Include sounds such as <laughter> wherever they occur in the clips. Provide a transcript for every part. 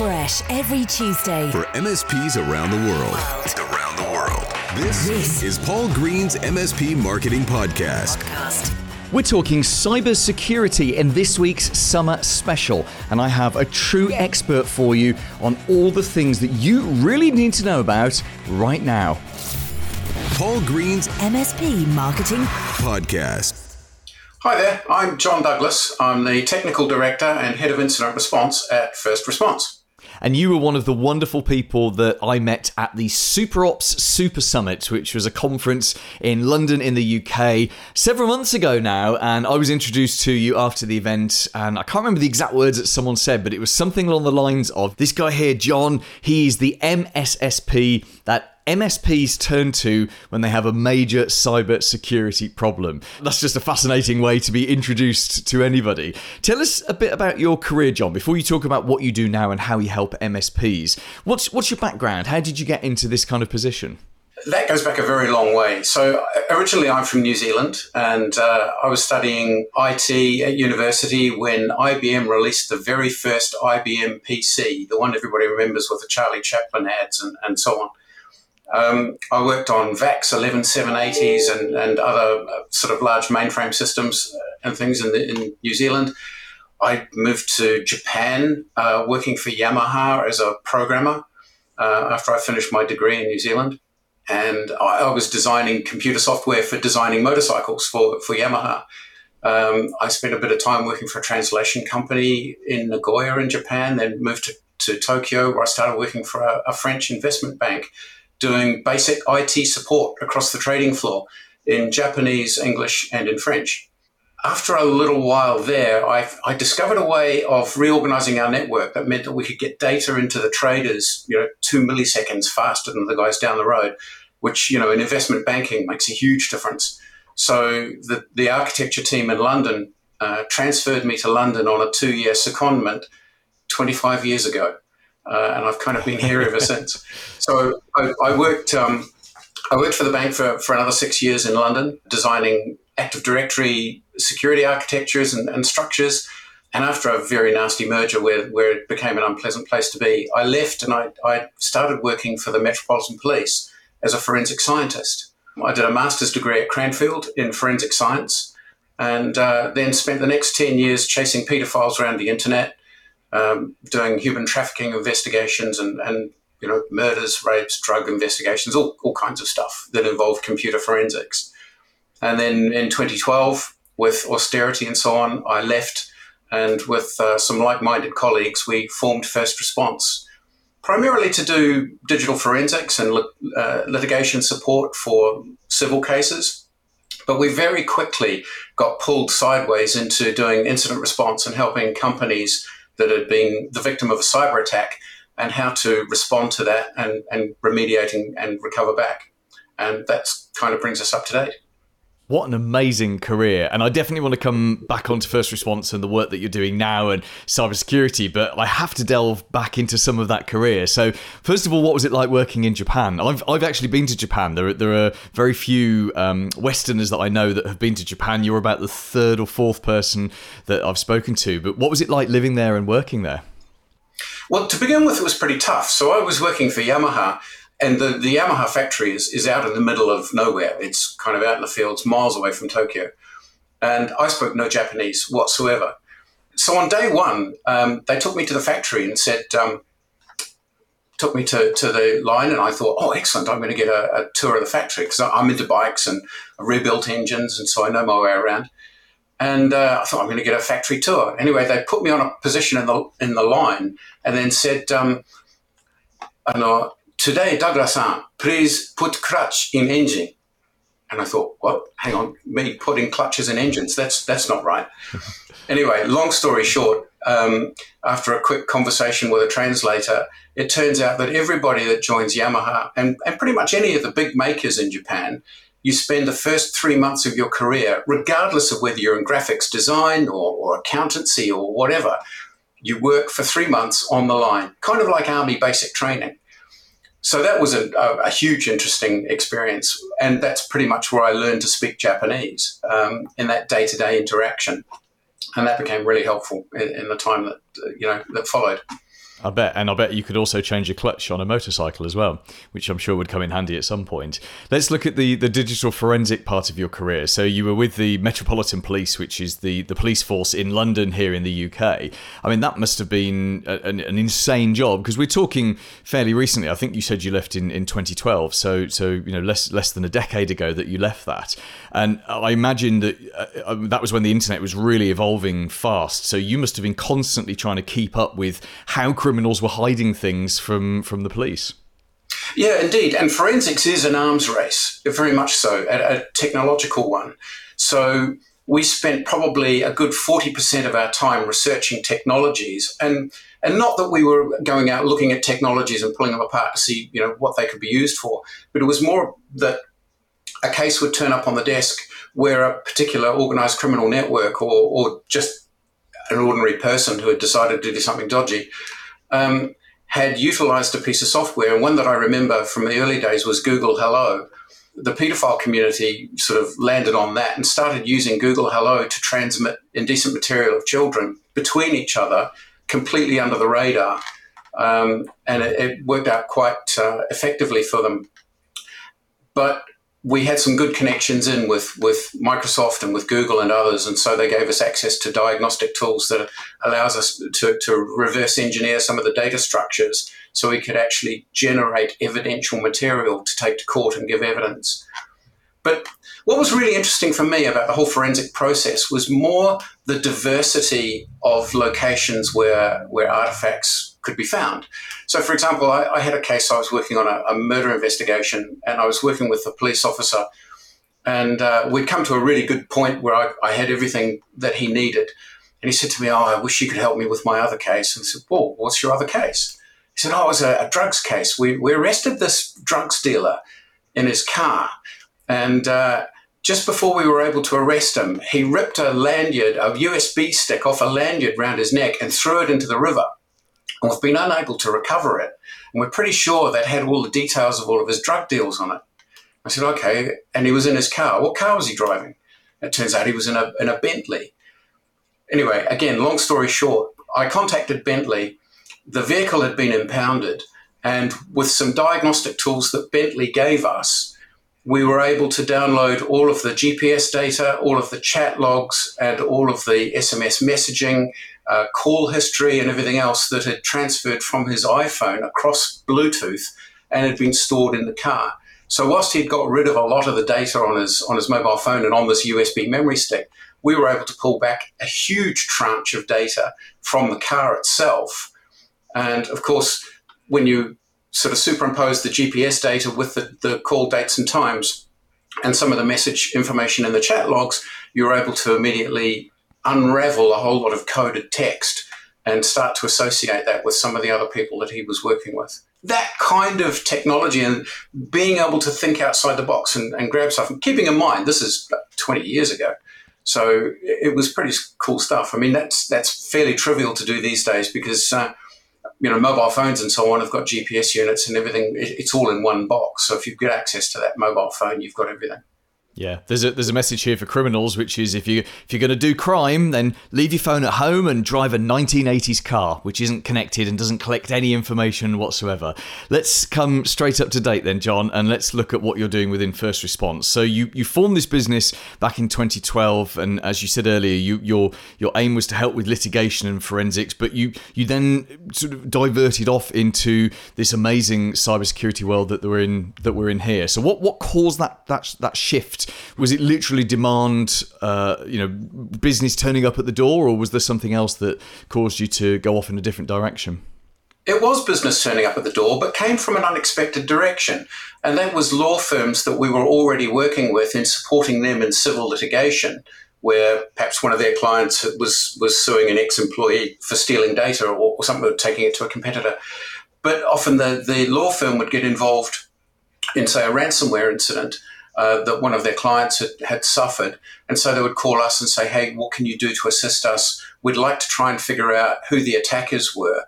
fresh every Tuesday for MSPs around the world. Around the world. This, This. is Paul Green's MSP Marketing Podcast. podcast. We're talking cybersecurity in this week's summer special, and I have a true expert for you on all the things that you really need to know about right now. Paul Green's MSP Marketing Podcast. Hi there, I'm John Douglas. I'm the Technical Director and Head of Incident Response at First Response. And you were one of the wonderful people that I met at the SuperOps Super Summit, which was a conference in London in the UK several months ago now. And I was introduced to you after the event. And I can't remember the exact words that someone said, but it was something along the lines of this guy here, John, he's the MSSP that MSPs turn to when they have a major cyber security problem. That's just a fascinating way to be introduced to anybody. Tell us a bit about your career, John, before you talk about what you do now and how you help MSPs. What's what's your background? How did you get into this kind of position? That goes back a very long way. So, originally, I'm from New Zealand and uh, I was studying IT at university when IBM released the very first IBM PC, the one everybody remembers with the Charlie Chaplin ads and, and so on. Um, I worked on VAX 11780s and, and other uh, sort of large mainframe systems uh, and things in, the, in New Zealand. I moved to Japan uh, working for Yamaha as a programmer uh, after I finished my degree in New Zealand. And I, I was designing computer software for designing motorcycles for, for Yamaha. Um, I spent a bit of time working for a translation company in Nagoya in Japan, then moved to, to Tokyo where I started working for a, a French investment bank doing basic IT support across the trading floor in Japanese, English, and in French. After a little while there, I, I discovered a way of reorganizing our network that meant that we could get data into the traders, you know, two milliseconds faster than the guys down the road, which, you know, in investment banking makes a huge difference. So the, the architecture team in London uh, transferred me to London on a two year secondment 25 years ago. Uh, and I've kind of been here ever <laughs> since. So I, I worked. Um, I worked for the bank for, for another six years in London, designing Active Directory security architectures and, and structures. And after a very nasty merger where, where it became an unpleasant place to be, I left and I, I started working for the Metropolitan Police as a forensic scientist. I did a master's degree at Cranfield in forensic science and uh, then spent the next 10 years chasing pedophiles around the internet, um, doing human trafficking investigations and, and you know murders, rapes, drug investigations, all, all kinds of stuff that involved computer forensics. And then in 2012, with austerity and so on, I left, and with uh, some like-minded colleagues, we formed First Response, primarily to do digital forensics and uh, litigation support for civil cases. But we very quickly got pulled sideways into doing incident response and helping companies that had been the victim of a cyber attack and how to respond to that and, and remediating and recover back. And that's kind of brings us up to date. What an amazing career. And I definitely want to come back onto first response and the work that you're doing now and cybersecurity, but I have to delve back into some of that career. So, first of all, what was it like working in Japan? I've, I've actually been to Japan. There, are- there are very few um, Westerners that I know that have been to Japan. You're about the third or fourth person that I've spoken to. But what was it like living there and working there? Well, to begin with, it was pretty tough. So I was working for Yamaha, and the, the Yamaha factory is, is out in the middle of nowhere. It's kind of out in the fields, miles away from Tokyo. And I spoke no Japanese whatsoever. So on day one, um, they took me to the factory and said, um, took me to, to the line, and I thought, oh, excellent, I'm going to get a, a tour of the factory because I'm into bikes and rebuilt engines, and so I know my way around. And uh, I thought I'm going to get a factory tour. Anyway, they put me on a position in the in the line, and then said, um, "ano, "Today, Douglas-san, please put clutch in engine." And I thought, "What? Hang on, me putting clutches in engines? That's that's not right." <laughs> anyway, long story short, um, after a quick conversation with a translator, it turns out that everybody that joins Yamaha and, and pretty much any of the big makers in Japan, you spend the first three months of your career, regardless of whether you're in graphics design or, or accountancy or whatever, you work for three months on the line, kind of like army basic training. So that was a, a, a huge, interesting experience, and that's pretty much where I learned to speak Japanese um, in that day-to-day interaction, and that became really helpful in, in the time that you know that followed. I bet, and I bet you could also change a clutch on a motorcycle as well, which I'm sure would come in handy at some point. Let's look at the, the digital forensic part of your career. So you were with the Metropolitan Police, which is the, the police force in London here in the UK. I mean, that must have been a, an, an, insane job because we're talking fairly recently. I think you said you left in, in 2012, so so you know less less than a decade ago that you left that. And I imagine that uh, uh that was when the internet was really evolving fast. So you must have been constantly trying to keep up with how criminals were hiding things from from the police. Yeah, indeed. And forensics is an arms race, very much so, a, a technological one. So we spent probably a good 40% of our time researching technologies and and not that we were going out looking at technologies and pulling them apart to see you know what they could be used for but it was more that a case would turn up on the desk where a particular organized criminal network or, or just an ordinary person who had decided to do something dodgy um, had utilized a piece of software. And one that I remember from the early days was Google Hello. The pedophile community sort of landed on that and started using Google Hello to transmit indecent material of children between each other, completely under the radar. Um, and it, it, worked out quite uh, effectively for them. But we had some good connections in with, with Microsoft and with Google and others, and so they gave us access to diagnostic tools that allows us to, to reverse engineer some of the data structures so we could actually generate evidential material to take to court and give evidence. But what was really interesting for me about the whole forensic process was more the diversity of locations where, where artifacts could be found. So, for example, I, I had a case I was working on a, a, murder investigation, and I was working with a police officer, and uh, we'd come to a really good point where I, I, had everything that he needed. And he said to me, "Oh, I wish you could help me with my other case." And I said, "Well, what's your other case?" He said, "Oh, it was a, a drugs case. We, we arrested this drugs dealer in his car, and." Uh, just before we were able to arrest him, he ripped a lanyard, a USB stick off a lanyard round his neck and threw it into the river and we've been unable to recover it. And we're pretty sure that had all the details of all of his drug deals on it. I said, okay. And he was in his car. What car was he driving? It turns out he was in a, in a Bentley. Anyway, again, long story short, I contacted Bentley. The vehicle had been impounded. And with some diagnostic tools that Bentley gave us, we were able to download all of the GPS data, all of the chat logs, and all of the SMS messaging uh, call history and everything else that had transferred from his iPhone across Bluetooth and had been stored in the car. So whilst he'd got rid of a lot of the data on his on his mobile phone and on this USB memory stick, we were able to pull back a huge tranche of data from the car itself. And of course, when you sort of superimpose the GPS data with the, the call dates and times and some of the message information in the chat logs, you're able to immediately unravel a whole lot of coded text and start to associate that with some of the other people that he was working with. That kind of technology and being able to think outside the box and, and grab stuff, and keeping in mind this is 20 years ago. So it was pretty cool stuff. I mean, that's that's fairly trivial to do these days because uh, you know mobile phones and so on have got GPS units and everything. It's all in one box. So if you've got access to that mobile phone, you've got everything. Yeah, there's a there's a message here for criminals, which is if you if you're going to do crime, then leave your phone at home and drive a 1980s car, which isn't connected and doesn't collect any information whatsoever. Let's come straight up to date then, John, and let's look at what you're doing within first response. So you you formed this business back in 2012, and as you said earlier, you your your aim was to help with litigation and forensics, but you you then sort of diverted off into this amazing cybersecurity world that we're in that we're in here. So what what caused that that that shift? Was it literally demand, uh, you know, business turning up at the door, or was there something else that caused you to go off in a different direction? It was business turning up at the door, but came from an unexpected direction. And that was law firms that we were already working with in supporting them in civil litigation, where perhaps one of their clients was, was suing an ex employee for stealing data or, or something, taking it to a competitor. But often the, the law firm would get involved in, say, a ransomware incident uh, that one of their clients had, had suffered. And so they would call us and say, hey, what can you do to assist us? We'd like to try and figure out who the attackers were.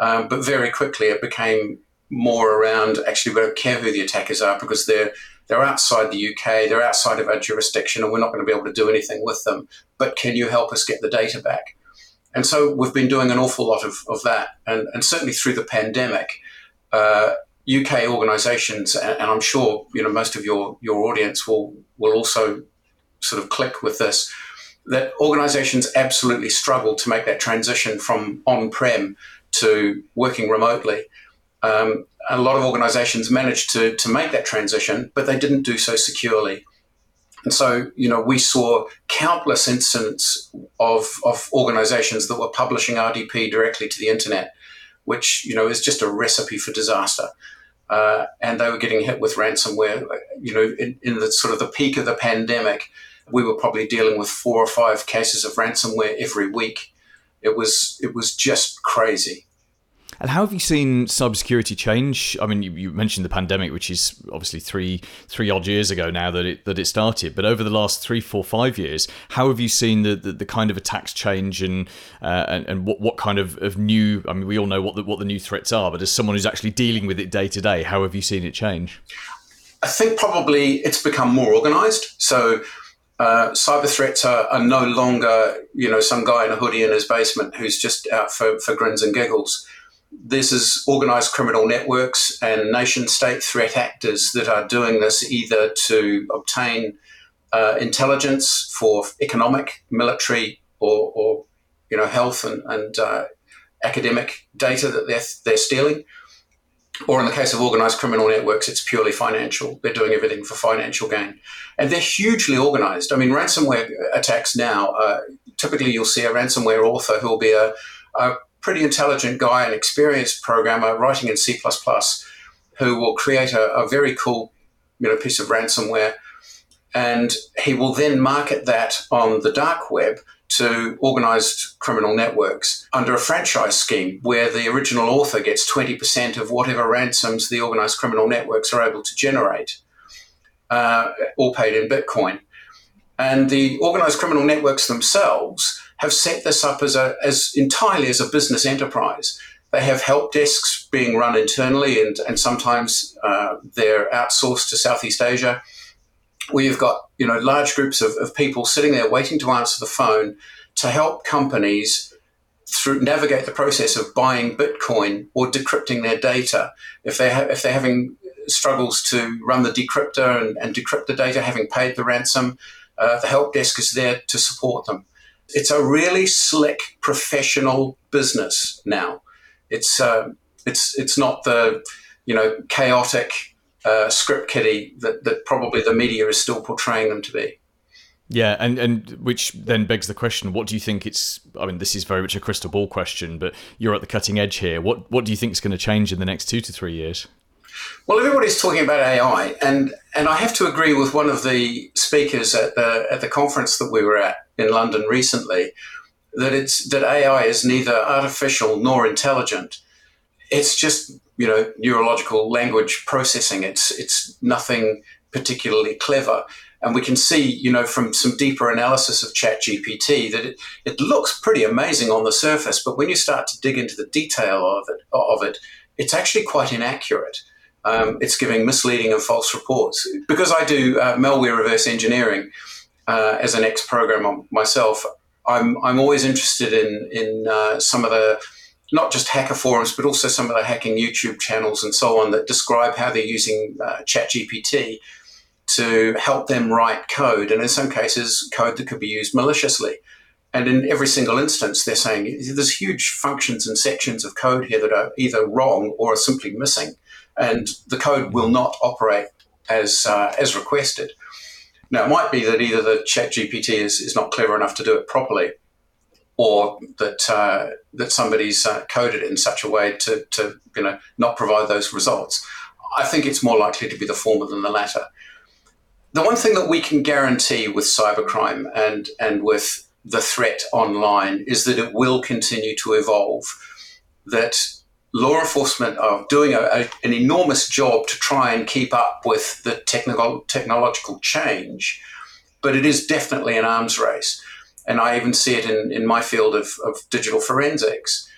Um, but very quickly it became more around actually we don't care who the attackers are because they're they're outside the UK, they're outside of our jurisdiction, and we're not going to be able to do anything with them. But can you help us get the data back? And so we've been doing an awful lot of, of that. And, and certainly through the pandemic, uh, UK organisations, and, I'm sure you know most of your your audience will will also sort of click with this, that organisations absolutely struggle to make that transition from on-prem to working remotely. Um, a lot of organisations managed to to make that transition, but they didn't do so securely. And so, you know, we saw countless incidents of, of organizations that were publishing RDP directly to the internet, which, you know, is just a recipe for disaster. Uh, and they were getting hit with ransomware. You know, in, in, the sort of the peak of the pandemic, we were probably dealing with four or five cases of ransomware every week. It was it was just crazy. And how have you seen cybersecurity change? I mean, you, you, mentioned the pandemic, which is obviously three three odd years ago now that it that it started. But over the last three, four, five years, how have you seen the the, the kind of attacks change and uh, and, and what, what kind of, of new? I mean, we all know what the, what the new threats are, but as someone who's actually dealing with it day to day, how have you seen it change? I think probably it's become more organised. So uh, cyber threats are, are, no longer, you know, some guy in a hoodie in his basement who's just out for, for grins and giggles this is organized criminal networks and nation state threat actors that are doing this either to obtain uh, intelligence for economic, military, or, or you know health and, and uh, academic data that they're, they're stealing. Or in the case of organized criminal networks, it's purely financial. They're doing everything for financial gain. And they're hugely organized. I mean, ransomware attacks now, uh, typically you'll see a ransomware author who will be a, a pretty intelligent guy, an experienced programmer writing in C++, who will create a, a very cool you know, piece of ransomware. And he will then market that on the dark web to organized criminal networks under a franchise scheme where the original author gets 20% of whatever ransoms the organized criminal networks are able to generate, uh, all paid in Bitcoin. And the organized criminal networks themselves have set this up as a as entirely as a business enterprise. They have help desks being run internally, and and sometimes uh, they're outsourced to Southeast Asia. Where you've got you know large groups of, of people sitting there waiting to answer the phone to help companies through navigate the process of buying Bitcoin or decrypting their data. If they ha- if they're having struggles to run the decryptor and, and decrypt the data, having paid the ransom, uh, the help desk is there to support them it's a really slick professional business now. It's uh, it's it's not the you know chaotic uh, script kiddie that, that probably the media is still portraying them to be. Yeah, and, and which then begs the question: What do you think it's? I mean, this is very much a crystal ball question, but you're at the cutting edge here. What what do you think is going to change in the next two to three years? Well, everybody's talking about AI, and and I have to agree with one of the speakers at the at the conference that we were at in London recently that it's that AI is neither artificial nor intelligent. It's just you know neurological language processing. It's it's nothing particularly clever. And we can see, you know, from some deeper analysis of ChatGPT that it, it looks pretty amazing on the surface, but when you start to dig into the detail of it, of it, it's actually quite inaccurate um, it's giving misleading and false reports. Because I do uh, malware reverse engineering uh, as an ex programmer myself, I'm, I'm always interested in, in uh, some of the, not just hacker forums, but also some of the hacking YouTube channels and so on that describe how they're using uh, ChatGPT to help them write code, and in some cases, code that could be used maliciously. And in every single instance, they're saying there's huge functions and sections of code here that are either wrong or are simply missing and the code will not operate as uh, as requested. Now, it might be that either the Chat GPT is, is not clever enough to do it properly, or that uh, that somebody's uh, coded it in such a way to, to you know not provide those results. I think it's more likely to be the former than the latter. The one thing that we can guarantee with cybercrime and and with the threat online is that it will continue to evolve. That law enforcement are doing a, a, an enormous job to try and keep up with the technical, technological change, but it is definitely an arms race. And I even see it in, in my field of, of digital forensics.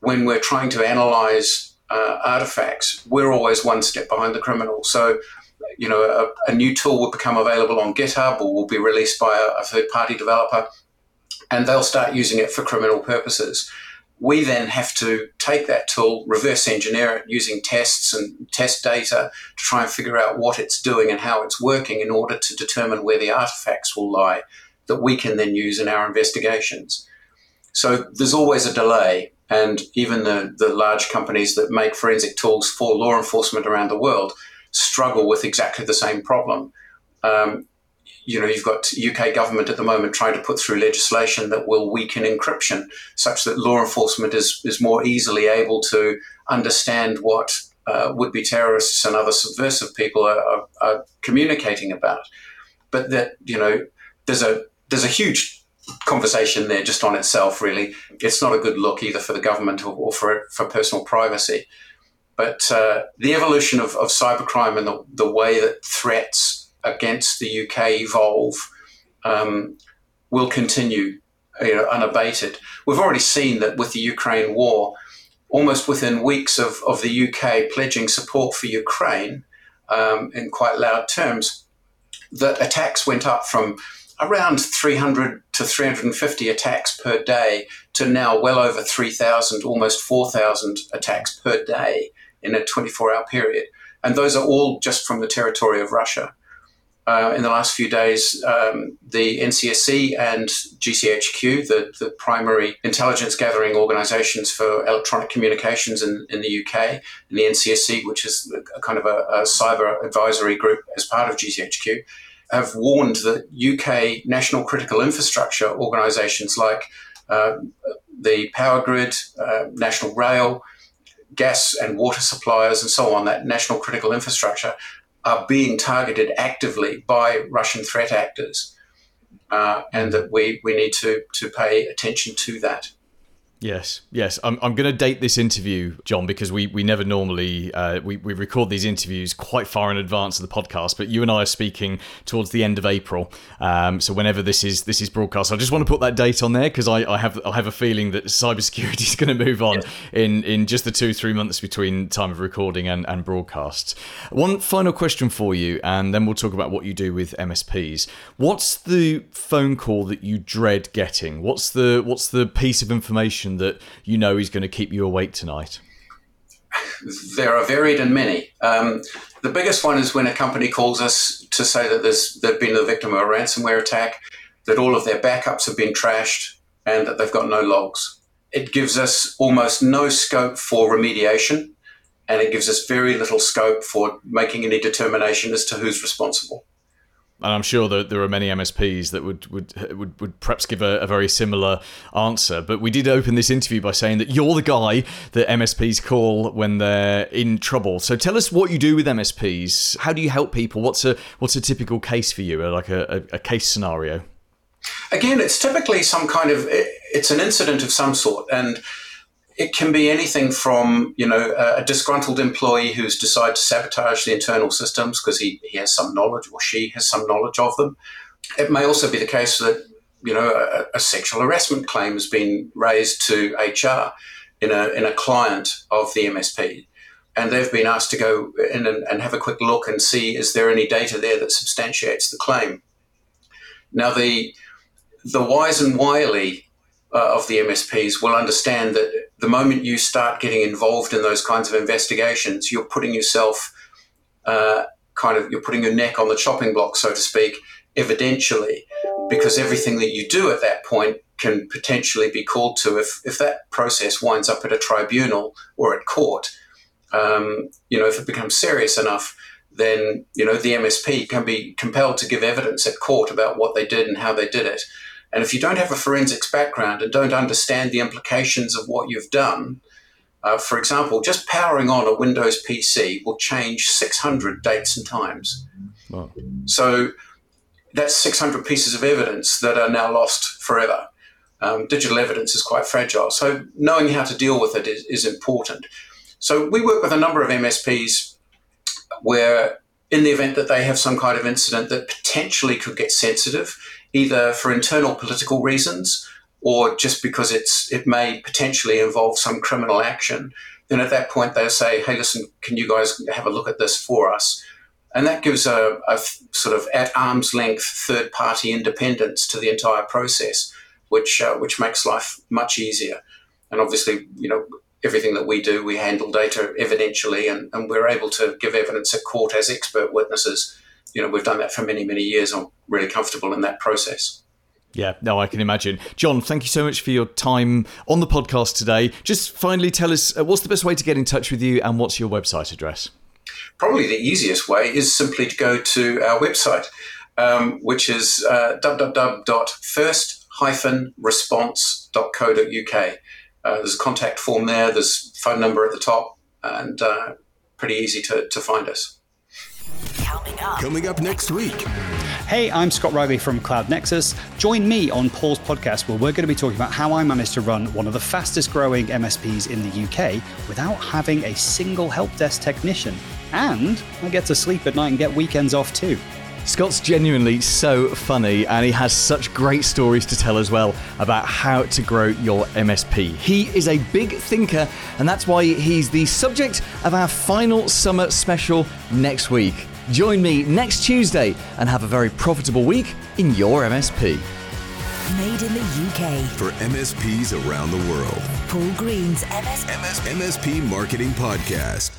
When we're trying to analyze uh, artifacts, we're always one step behind the criminal. So, you know, a, a new tool will become available on GitHub or will be released by a, a third party developer and they'll start using it for criminal purposes. We then have to take that tool, reverse engineer it using tests and test data to try and figure out what it's doing and how it's working in order to determine where the artifacts will lie that we can then use in our investigations. So there's always a delay. And even the, the large companies that make forensic tools for law enforcement around the world struggle with exactly the same problem. Um, you know, you've got UK government at the moment trying to put through legislation that will weaken encryption, such that law enforcement is is more easily able to understand what uh, would-be terrorists and other subversive people are, are, are, communicating about. But that you know, there's a there's a huge conversation there just on itself. Really, it's not a good look either for the government or, or for for personal privacy. But uh, the evolution of, of cybercrime and the, the way that threats against the UK evolve um, will continue you know, unabated. We've already seen that with the Ukraine war, almost within weeks of, of the UK pledging support for Ukraine um, in quite loud terms, that attacks went up from around 300 to 350 attacks per day to now well over 3,000, almost 4,000 attacks per day in a 24 hour period. And those are all just from the territory of Russia uh, in the last few days, um, the NCSC and GCHQ, the, the primary intelligence gathering organizations for electronic communications in, in the UK, and the NCSC, which is a kind of a, a cyber advisory group as part of GCHQ, have warned that UK national critical infrastructure organizations like uh, the power grid, uh, national rail, gas and water suppliers, and so on, that national critical infrastructure are being targeted actively by Russian threat actors, uh, and that we, we need to, to pay attention to that. Yes, yes. I'm, I'm going to date this interview, John, because we, we never normally uh, we, we record these interviews quite far in advance of the podcast. But you and I are speaking towards the end of April, um, so whenever this is this is broadcast, I just want to put that date on there because I, I have I have a feeling that cybersecurity <laughs> is going to move on yeah. in in just the two three months between time of recording and and broadcast. One final question for you, and then we'll talk about what you do with MSPs. What's the phone call that you dread getting? What's the what's the piece of information information that you know is going to keep you awake tonight? There are varied and many. Um, the biggest one is when a company calls us to say that they've been the victim of a ransomware attack, that all of their backups have been trashed, and that they've got no logs. It gives us almost no scope for remediation, and it gives us very little scope for making any determination as to who's responsible and I'm sure that there are many MSPs that would would would, would perhaps give a, a, very similar answer. But we did open this interview by saying that you're the guy that MSPs call when they're in trouble. So tell us what you do with MSPs. How do you help people? What's a what's a typical case for you? Uh, like a, a, a case scenario? Again, it's typically some kind of it's an incident of some sort, and it can be anything from you know a, disgruntled employee who's decided to sabotage the internal systems because he, he has some knowledge or she has some knowledge of them. It may also be the case that you know a, a sexual harassment claim has been raised to HR in a in a client of the MSP, and they've been asked to go in and, and have a quick look and see is there any data there that substantiates the claim. Now the the wise and wily uh, of the MSPs will understand that the moment you start getting involved in those kinds of investigations, you're putting yourself uh, kind of you're putting your neck on the chopping block, so to speak, evidentially, because everything that you do at that point can potentially be called to if if that process winds up at a tribunal or at court. Um, you know, if it becomes serious enough, then you know the MSP can be compelled to give evidence at court about what they did and how they did it. And if you don't have a forensics background and don't understand the implications of what you've done, uh, for example, just powering on a Windows PC will change 600 dates and times. Wow. So that's 600 pieces of evidence that are now lost forever. Um, digital evidence is quite fragile. So knowing how to deal with it is, is important. So we work with a number of MSPs where, in the event that they have some kind of incident that potentially could get sensitive, either for internal political reasons or just because it's it may potentially involve some criminal action, then at that point they'll say, "Hey, listen, can you guys have a look at this for us?" And that gives a, a sort of at arm's length third party independence to the entire process. which uh, which makes life much easier. And obviously, you know, everything that we do, we handle data evidentially, and, and we're able to give evidence at court as expert witnesses. You know, we've done that for many, many years. I'm really comfortable in that process. Yeah, no, I can imagine. John, thank you so much for your time on the podcast today. Just finally tell us uh, what's the best way to get in touch with you and what's your website address? Probably the easiest way is simply to go to our website, um, which is uh, www.first-response.co.uk. Uh, there's a contact form there, there's phone number at the top, and uh, pretty easy to, to find us. Coming up. Coming up next week. Hey, I'm Scott Riley from Cloud Nexus. Join me on Paul's podcast where we're going to be talking about how I managed to run one of the fastest growing MSPs in the UK without having a single help desk technician. And I get to sleep at night and get weekends off too. Scott's genuinely so funny and he has such great stories to tell as well about how to grow your MSP. He is a big thinker and that's why he's the subject of our final summer special next week. Join me next Tuesday and have a very profitable week in your MSP. Made in the UK. For MSPs around the world. Paul Green's MS- MS- MSP Marketing Podcast.